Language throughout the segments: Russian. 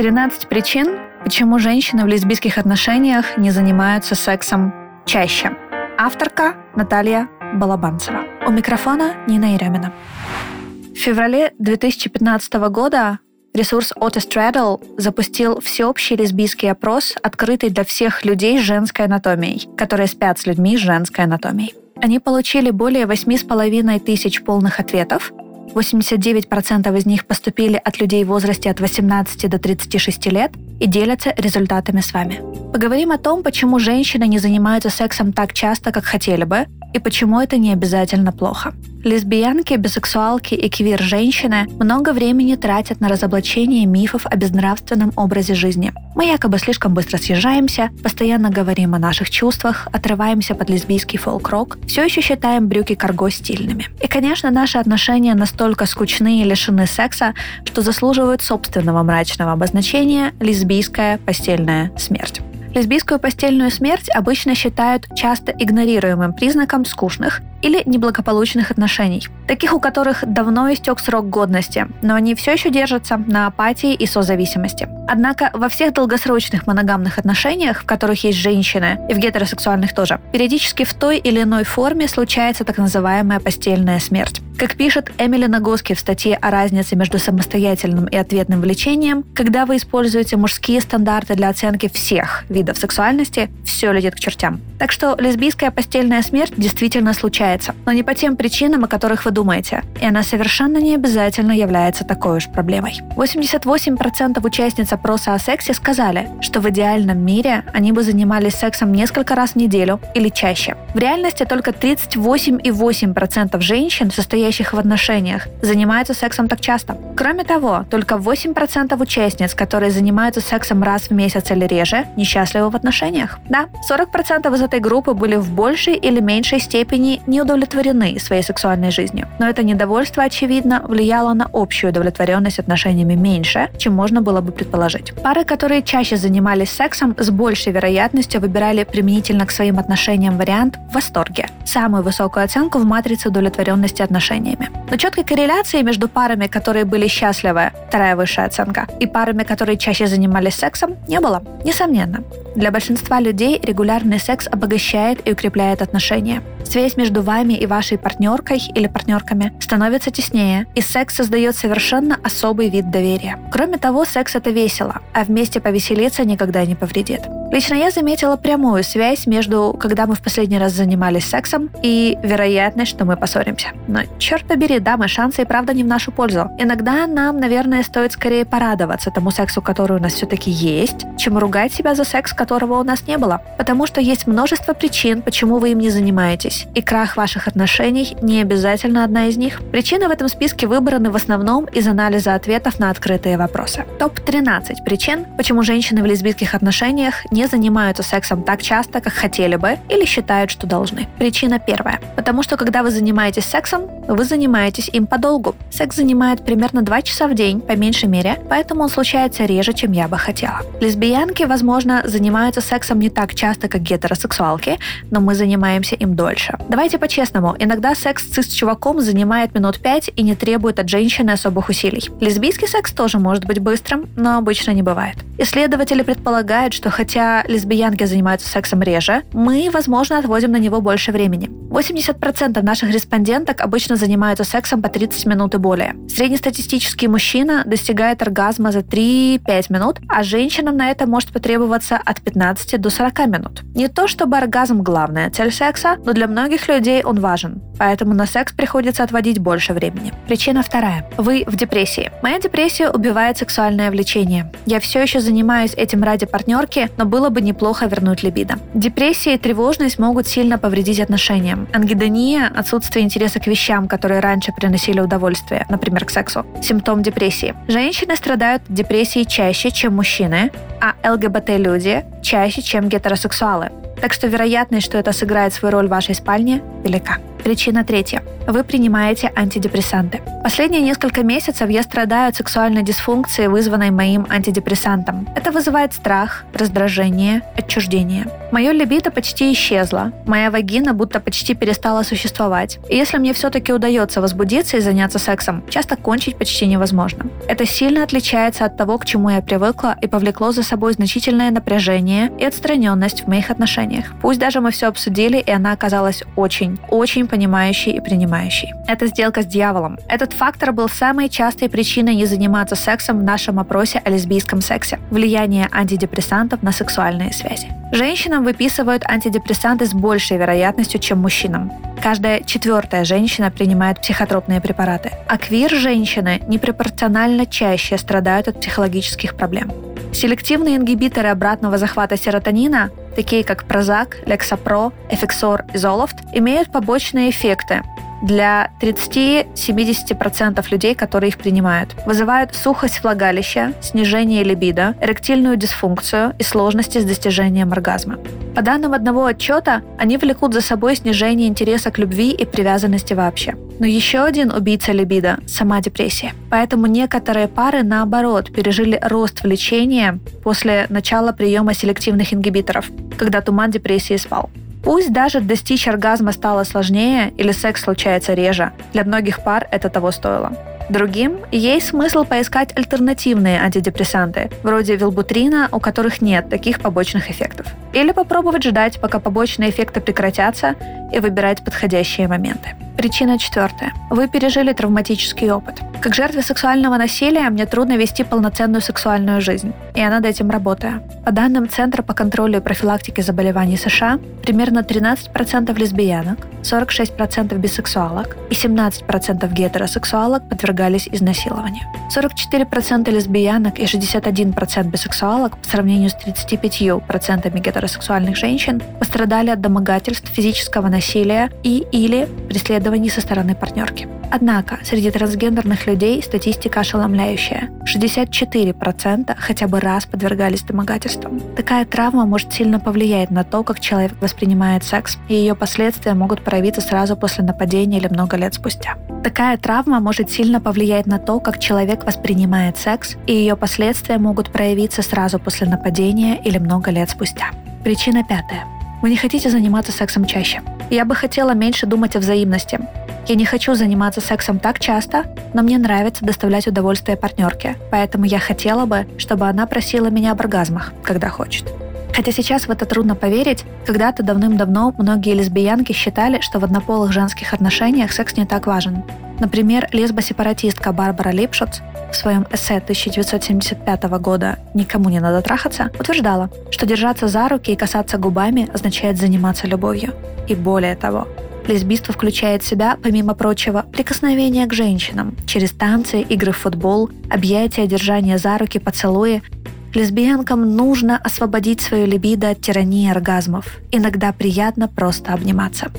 13 причин, почему женщины в лесбийских отношениях не занимаются сексом чаще. Авторка Наталья Балабанцева. У микрофона Нина Еремина. В феврале 2015 года ресурс Autostraddle запустил всеобщий лесбийский опрос, открытый для всех людей с женской анатомией, которые спят с людьми с женской анатомией. Они получили более 8,5 тысяч полных ответов, 89% из них поступили от людей в возрасте от 18 до 36 лет и делятся результатами с вами. Поговорим о том, почему женщины не занимаются сексом так часто, как хотели бы, и почему это не обязательно плохо. Лесбиянки, бисексуалки и квир-женщины много времени тратят на разоблачение мифов о безнравственном образе жизни. Мы якобы слишком быстро съезжаемся, постоянно говорим о наших чувствах, отрываемся под лесбийский фолк-рок, все еще считаем брюки карго стильными. И, конечно, наши отношения настолько скучны и лишены секса, что заслуживают собственного мрачного обозначения «лесбийская постельная смерть». Лесбийскую постельную смерть обычно считают часто игнорируемым признаком скучных или неблагополучных отношений, таких у которых давно истек срок годности, но они все еще держатся на апатии и созависимости. Однако во всех долгосрочных моногамных отношениях, в которых есть женщины, и в гетеросексуальных тоже, периодически в той или иной форме случается так называемая постельная смерть. Как пишет Эмили Нагоски в статье о разнице между самостоятельным и ответным влечением, когда вы используете мужские стандарты для оценки всех видов сексуальности, все летит к чертям. Так что лесбийская постельная смерть действительно случается, но не по тем причинам, о которых вы думаете. И она совершенно не обязательно является такой уж проблемой. 88% участниц опроса о сексе сказали, что в идеальном мире они бы занимались сексом несколько раз в неделю или чаще. В реальности только 38,8% женщин, состоящих в отношениях, занимаются сексом так часто. Кроме того, только 8% участниц, которые занимаются сексом раз в месяц или реже, несчастливы в отношениях. Да, 40% из этой группы были в большей или меньшей степени не удовлетворены своей сексуальной жизнью. Но это недовольство, очевидно, влияло на общую удовлетворенность отношениями меньше, чем можно было бы предположить. Пары, которые чаще занимались сексом, с большей вероятностью выбирали применительно к своим отношениям вариант в восторге. Самую высокую оценку в матрице удовлетворенности отношениями. Но четкой корреляции между парами, которые были счастливы, вторая высшая оценка, и парами, которые чаще занимались сексом, не было. Несомненно. Для большинства людей регулярный секс обогащает и укрепляет отношения. Связь между вами и вашей партнеркой или партнерками становится теснее, и секс создает совершенно особый вид доверия. Кроме того, секс это весело, а вместе повеселиться никогда не повредит. Лично я заметила прямую связь между, когда мы в последний раз занимались сексом, и вероятность, что мы поссоримся. Но черт побери, дамы, шансы и правда не в нашу пользу. Иногда нам, наверное, стоит скорее порадоваться тому сексу, который у нас все-таки есть, чем ругать себя за секс, которого у нас не было. Потому что есть множество причин, почему вы им не занимаетесь. И крах ваших отношений не обязательно одна из них. Причины в этом списке выбраны в основном из анализа ответов на открытые вопросы. Топ-13 причин, почему женщины в лесбийских отношениях не занимаются сексом так часто, как хотели бы, или считают, что должны. Причина первая. Потому что когда вы занимаетесь сексом, вы занимаетесь им подолгу. Секс занимает примерно 2 часа в день, по меньшей мере, поэтому он случается реже, чем я бы хотела. Лесбиянки, возможно, занимаются сексом не так часто, как гетеросексуалки, но мы занимаемся им дольше. Давайте по-честному, иногда секс с чуваком занимает минут 5 и не требует от женщины особых усилий. Лесбийский секс тоже может быть быстрым, но обычно не бывает. Исследователи предполагают, что хотя лесбиянки занимаются сексом реже, мы, возможно, отводим на него больше времени. 80% наших респонденток обычно занимаются сексом по 30 минут и более. Среднестатистический мужчина достигает оргазма за 3-5 минут, а женщинам на это может потребоваться от 15 до 40 минут. Не то чтобы оргазм главная цель секса, но для многих людей он важен, поэтому на секс приходится отводить больше времени. Причина вторая. Вы в депрессии. Моя депрессия убивает сексуальное влечение. Я все еще занимаюсь этим ради партнерки, но было бы неплохо вернуть либидо. Депрессия и тревожность могут сильно повредить отношениям. Ангидония – отсутствие интереса к вещам, которые раньше приносили удовольствие, например, к сексу. Симптом депрессии. Женщины страдают депрессией чаще, чем мужчины, а ЛГБТ-люди чаще, чем гетеросексуалы. Так что вероятность, что это сыграет свою роль в вашей спальне, велика. Причина третья. Вы принимаете антидепрессанты. Последние несколько месяцев я страдаю от сексуальной дисфункции, вызванной моим антидепрессантом. Это вызывает страх, раздражение, отчуждение. Мое либидо почти исчезло. Моя вагина будто почти перестала существовать. И если мне все-таки удается возбудиться и заняться сексом, часто кончить почти невозможно. Это сильно отличается от того, к чему я привыкла и повлекло за собой значительное напряжение и отстраненность в моих отношениях. Пусть даже мы все обсудили, и она оказалась очень, очень понимающей и принимающей. Это сделка с дьяволом. Этот фактор был самой частой причиной не заниматься сексом в нашем опросе о лесбийском сексе. Влияние антидепрессантов на сексуальные связи. Женщинам выписывают антидепрессанты с большей вероятностью, чем мужчинам. Каждая четвертая женщина принимает психотропные препараты, а квир-женщины непропорционально чаще страдают от психологических проблем. Селективные ингибиторы обратного захвата серотонина, такие как Прозак, Лексапро, Эфексор и Золофт, имеют побочные эффекты, для 30-70% людей, которые их принимают. Вызывают сухость влагалища, снижение либидо, эректильную дисфункцию и сложности с достижением оргазма. По данным одного отчета, они влекут за собой снижение интереса к любви и привязанности вообще. Но еще один убийца либидо – сама депрессия. Поэтому некоторые пары, наоборот, пережили рост влечения после начала приема селективных ингибиторов, когда туман депрессии спал. Пусть даже достичь оргазма стало сложнее или секс случается реже, для многих пар это того стоило. Другим есть смысл поискать альтернативные антидепрессанты, вроде вилбутрина, у которых нет таких побочных эффектов. Или попробовать ждать, пока побочные эффекты прекратятся, и выбирать подходящие моменты. Причина четвертая. Вы пережили травматический опыт. Как жертве сексуального насилия мне трудно вести полноценную сексуальную жизнь, и я над этим работаю. По данным Центра по контролю и профилактике заболеваний США, примерно 13% лесбиянок, 46% бисексуалок и 17% гетеросексуалок подвергались изнасилованию. 44% лесбиянок и 61% бисексуалок по сравнению с 35% гетеросексуальных женщин пострадали от домогательств, физического насилия и или преследований со стороны партнерки. Однако среди трансгендерных людей статистика ошеломляющая. 64% хотя бы раз подвергались домогательствам. Такая травма может сильно повлиять на то, как человек воспринимает секс, и ее последствия могут проявиться сразу после нападения или много лет спустя. Такая травма может сильно повлиять на то, как человек воспринимает секс, и ее последствия могут проявиться сразу после нападения или много лет спустя. Причина пятая. Вы не хотите заниматься сексом чаще. Я бы хотела меньше думать о взаимности. Я не хочу заниматься сексом так часто, но мне нравится доставлять удовольствие партнерке, поэтому я хотела бы, чтобы она просила меня об оргазмах, когда хочет. Хотя сейчас в это трудно поверить, когда-то давным-давно многие лесбиянки считали, что в однополых женских отношениях секс не так важен. Например, лесбосепаратистка Барбара Липшоц в своем эссе 1975 года «Никому не надо трахаться» утверждала, что держаться за руки и касаться губами означает заниматься любовью. И более того, лесбийство включает в себя, помимо прочего, прикосновение к женщинам через танцы, игры в футбол, объятия, держание за руки, поцелуи. Лесбиянкам нужно освободить свою либидо от тирании оргазмов. Иногда приятно просто обниматься.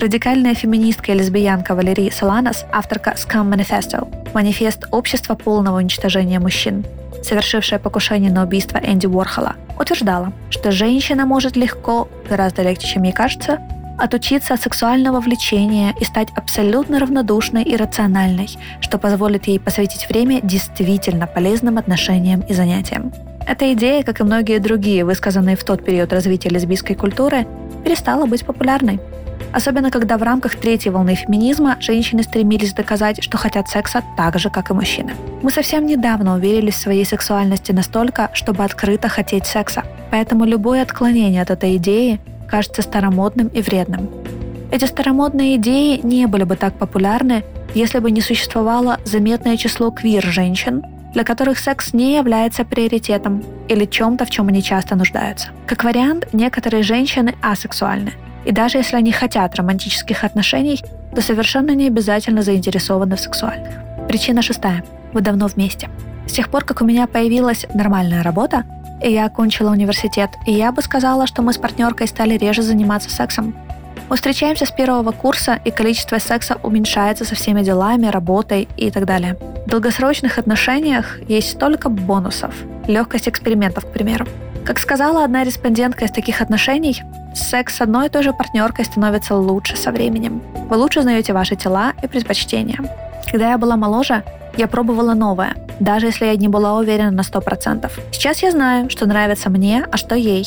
Радикальная феминистка и лесбиянка Валерий Соланос, авторка Scum Manifesto, манифест общества полного уничтожения мужчин, совершившая покушение на убийство Энди Уорхола, утверждала, что женщина может легко, гораздо легче, чем ей кажется, отучиться от сексуального влечения и стать абсолютно равнодушной и рациональной, что позволит ей посвятить время действительно полезным отношениям и занятиям. Эта идея, как и многие другие, высказанные в тот период развития лесбийской культуры, перестала быть популярной. Особенно когда в рамках третьей волны феминизма женщины стремились доказать, что хотят секса так же, как и мужчины. Мы совсем недавно уверились в своей сексуальности настолько, чтобы открыто хотеть секса. Поэтому любое отклонение от этой идеи кажется старомодным и вредным. Эти старомодные идеи не были бы так популярны, если бы не существовало заметное число квир-женщин, для которых секс не является приоритетом или чем-то, в чем они часто нуждаются. Как вариант, некоторые женщины асексуальны – и даже если они хотят романтических отношений, то совершенно не обязательно заинтересованы в сексуальных. Причина шестая. Вы давно вместе. С тех пор, как у меня появилась нормальная работа, и я окончила университет, и я бы сказала, что мы с партнеркой стали реже заниматься сексом. Мы встречаемся с первого курса, и количество секса уменьшается со всеми делами, работой и так далее. В долгосрочных отношениях есть столько бонусов. Легкость экспериментов, к примеру. Как сказала одна респондентка из таких отношений, секс с одной и той же партнеркой становится лучше со временем. Вы лучше узнаете ваши тела и предпочтения. Когда я была моложе, я пробовала новое, даже если я не была уверена на 100%. Сейчас я знаю, что нравится мне, а что ей.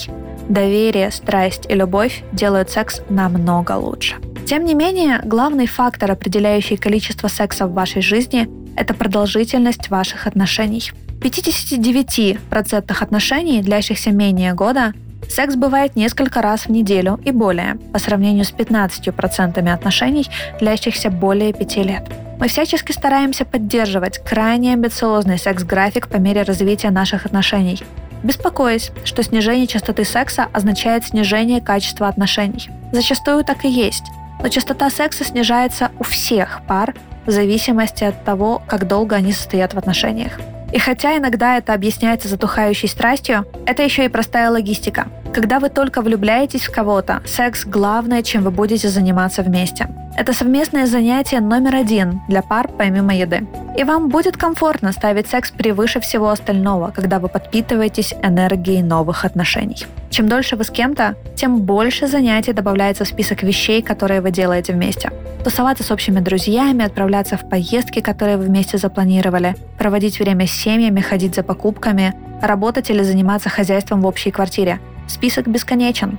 Доверие, страсть и любовь делают секс намного лучше. Тем не менее, главный фактор, определяющий количество секса в вашей жизни, это продолжительность ваших отношений. В 59% отношений, длящихся менее года, секс бывает несколько раз в неделю и более, по сравнению с 15% отношений, длящихся более 5 лет. Мы всячески стараемся поддерживать крайне амбициозный секс-график по мере развития наших отношений, беспокоясь, что снижение частоты секса означает снижение качества отношений. Зачастую так и есть, но частота секса снижается у всех пар в зависимости от того, как долго они состоят в отношениях. И хотя иногда это объясняется затухающей страстью, это еще и простая логистика. Когда вы только влюбляетесь в кого-то, секс – главное, чем вы будете заниматься вместе. Это совместное занятие номер один для пар помимо еды. И вам будет комфортно ставить секс превыше всего остального, когда вы подпитываетесь энергией новых отношений. Чем дольше вы с кем-то, тем больше занятий добавляется в список вещей, которые вы делаете вместе. Тусоваться с общими друзьями, отправляться в поездки, которые вы вместе запланировали, проводить время с семьями, ходить за покупками, работать или заниматься хозяйством в общей квартире. Список бесконечен.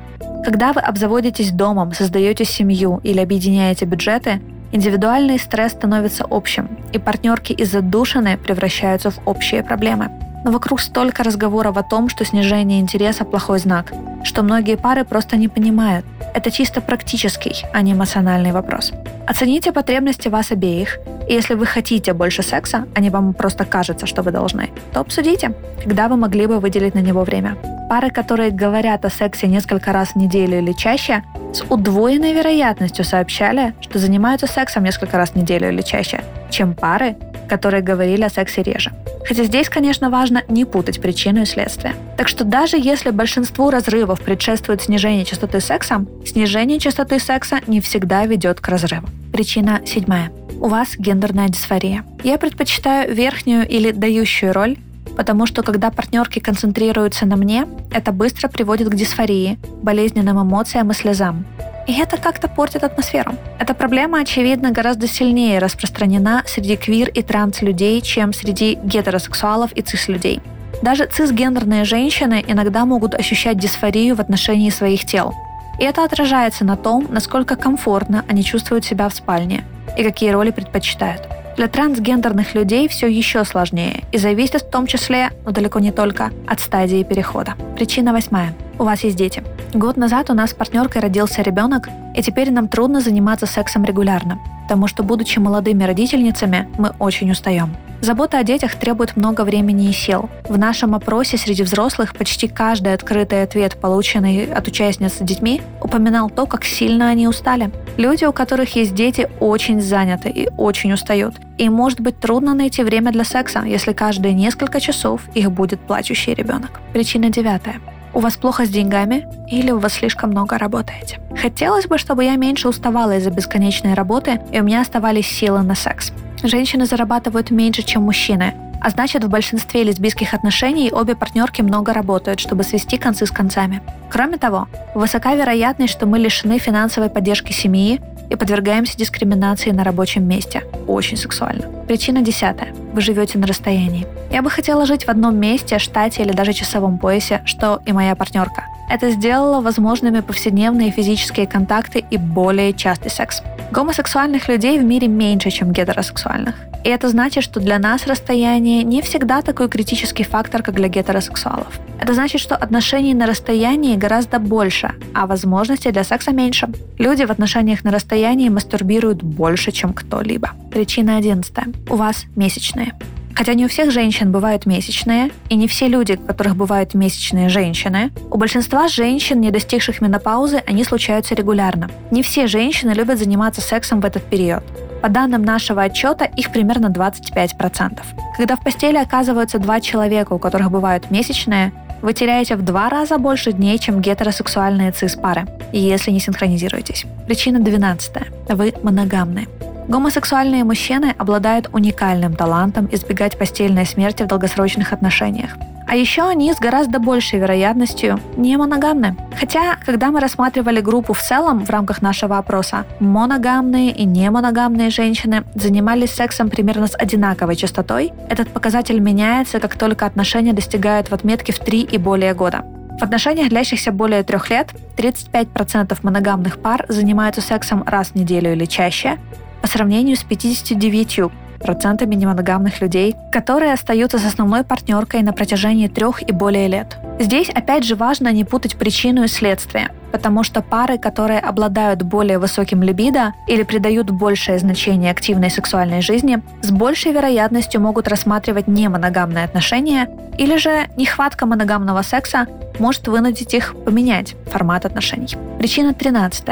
Когда вы обзаводитесь домом, создаете семью или объединяете бюджеты, индивидуальный стресс становится общим, и партнерки из задушины превращаются в общие проблемы. Но вокруг столько разговоров о том, что снижение интереса – плохой знак, что многие пары просто не понимают. Это чисто практический, а не эмоциональный вопрос. Оцените потребности вас обеих, и если вы хотите больше секса, а не вам просто кажется, что вы должны, то обсудите, когда вы могли бы выделить на него время. Пары, которые говорят о сексе несколько раз в неделю или чаще, с удвоенной вероятностью сообщали, что занимаются сексом несколько раз в неделю или чаще, чем пары, которые говорили о сексе реже. Хотя здесь, конечно, важно не путать причину и следствие. Так что даже если большинству разрывов предшествует снижение частоты секса, снижение частоты секса не всегда ведет к разрыву. Причина седьмая. У вас гендерная дисфория. Я предпочитаю верхнюю или дающую роль потому что когда партнерки концентрируются на мне, это быстро приводит к дисфории, болезненным эмоциям и слезам. И это как-то портит атмосферу. Эта проблема, очевидно, гораздо сильнее распространена среди квир и транс-людей, чем среди гетеросексуалов и цис-людей. Даже цисгендерные женщины иногда могут ощущать дисфорию в отношении своих тел. И это отражается на том, насколько комфортно они чувствуют себя в спальне и какие роли предпочитают. Для трансгендерных людей все еще сложнее и зависит в том числе, но далеко не только, от стадии перехода. Причина восьмая. У вас есть дети. Год назад у нас с партнеркой родился ребенок, и теперь нам трудно заниматься сексом регулярно, потому что, будучи молодыми родительницами, мы очень устаем. Забота о детях требует много времени и сил. В нашем опросе среди взрослых почти каждый открытый ответ, полученный от участниц с детьми, упоминал то, как сильно они устали. Люди, у которых есть дети, очень заняты и очень устают. И может быть трудно найти время для секса, если каждые несколько часов их будет плачущий ребенок. Причина девятая у вас плохо с деньгами или у вас слишком много работаете. Хотелось бы, чтобы я меньше уставала из-за бесконечной работы и у меня оставались силы на секс. Женщины зарабатывают меньше, чем мужчины, а значит, в большинстве лесбийских отношений обе партнерки много работают, чтобы свести концы с концами. Кроме того, высока вероятность, что мы лишены финансовой поддержки семьи и подвергаемся дискриминации на рабочем месте. Очень сексуально. Причина десятая. Вы живете на расстоянии. Я бы хотела жить в одном месте, штате или даже часовом поясе, что и моя партнерка. Это сделало возможными повседневные физические контакты и более частый секс. Гомосексуальных людей в мире меньше, чем гетеросексуальных. И это значит, что для нас расстояние не всегда такой критический фактор, как для гетеросексуалов. Это значит, что отношений на расстоянии гораздо больше, а возможностей для секса меньше. Люди в отношениях на расстоянии мастурбируют больше, чем кто-либо. Причина одиннадцатая. У вас месячные. Хотя не у всех женщин бывают месячные, и не все люди, у которых бывают месячные женщины, у большинства женщин, не достигших менопаузы, они случаются регулярно. Не все женщины любят заниматься сексом в этот период. По данным нашего отчета, их примерно 25%. Когда в постели оказываются два человека, у которых бывают месячные, вы теряете в два раза больше дней, чем гетеросексуальные цис-пары, если не синхронизируетесь. Причина 12. Вы моногамны. Гомосексуальные мужчины обладают уникальным талантом избегать постельной смерти в долгосрочных отношениях. А еще они с гораздо большей вероятностью не моногамны. Хотя, когда мы рассматривали группу в целом в рамках нашего опроса, моногамные и немоногамные женщины занимались сексом примерно с одинаковой частотой. Этот показатель меняется, как только отношения достигают в отметке в 3 и более года. В отношениях, длящихся более трех лет, 35% моногамных пар занимаются сексом раз в неделю или чаще, по сравнению с 59 процентами немоногамных людей, которые остаются с основной партнеркой на протяжении трех и более лет. Здесь опять же важно не путать причину и следствие, потому что пары, которые обладают более высоким либидо или придают большее значение активной сексуальной жизни, с большей вероятностью могут рассматривать немоногамные отношения или же нехватка моногамного секса может вынудить их поменять формат отношений. Причина 13.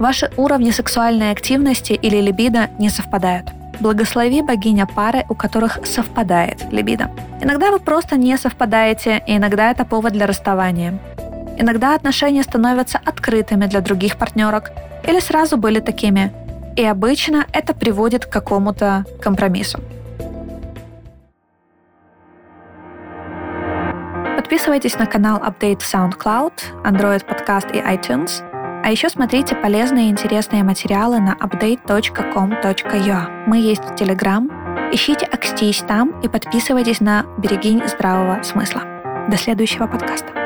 Ваши уровни сексуальной активности или либидо не совпадают. Благослови богиня пары, у которых совпадает либидо. Иногда вы просто не совпадаете, и иногда это повод для расставания. Иногда отношения становятся открытыми для других партнерок или сразу были такими. И обычно это приводит к какому-то компромиссу. Подписывайтесь на канал Update SoundCloud, Android Podcast и iTunes – а еще смотрите полезные и интересные материалы на update.com.ua. Мы есть в Telegram. Ищите Акстись там и подписывайтесь на «Берегинь здравого смысла». До следующего подкаста.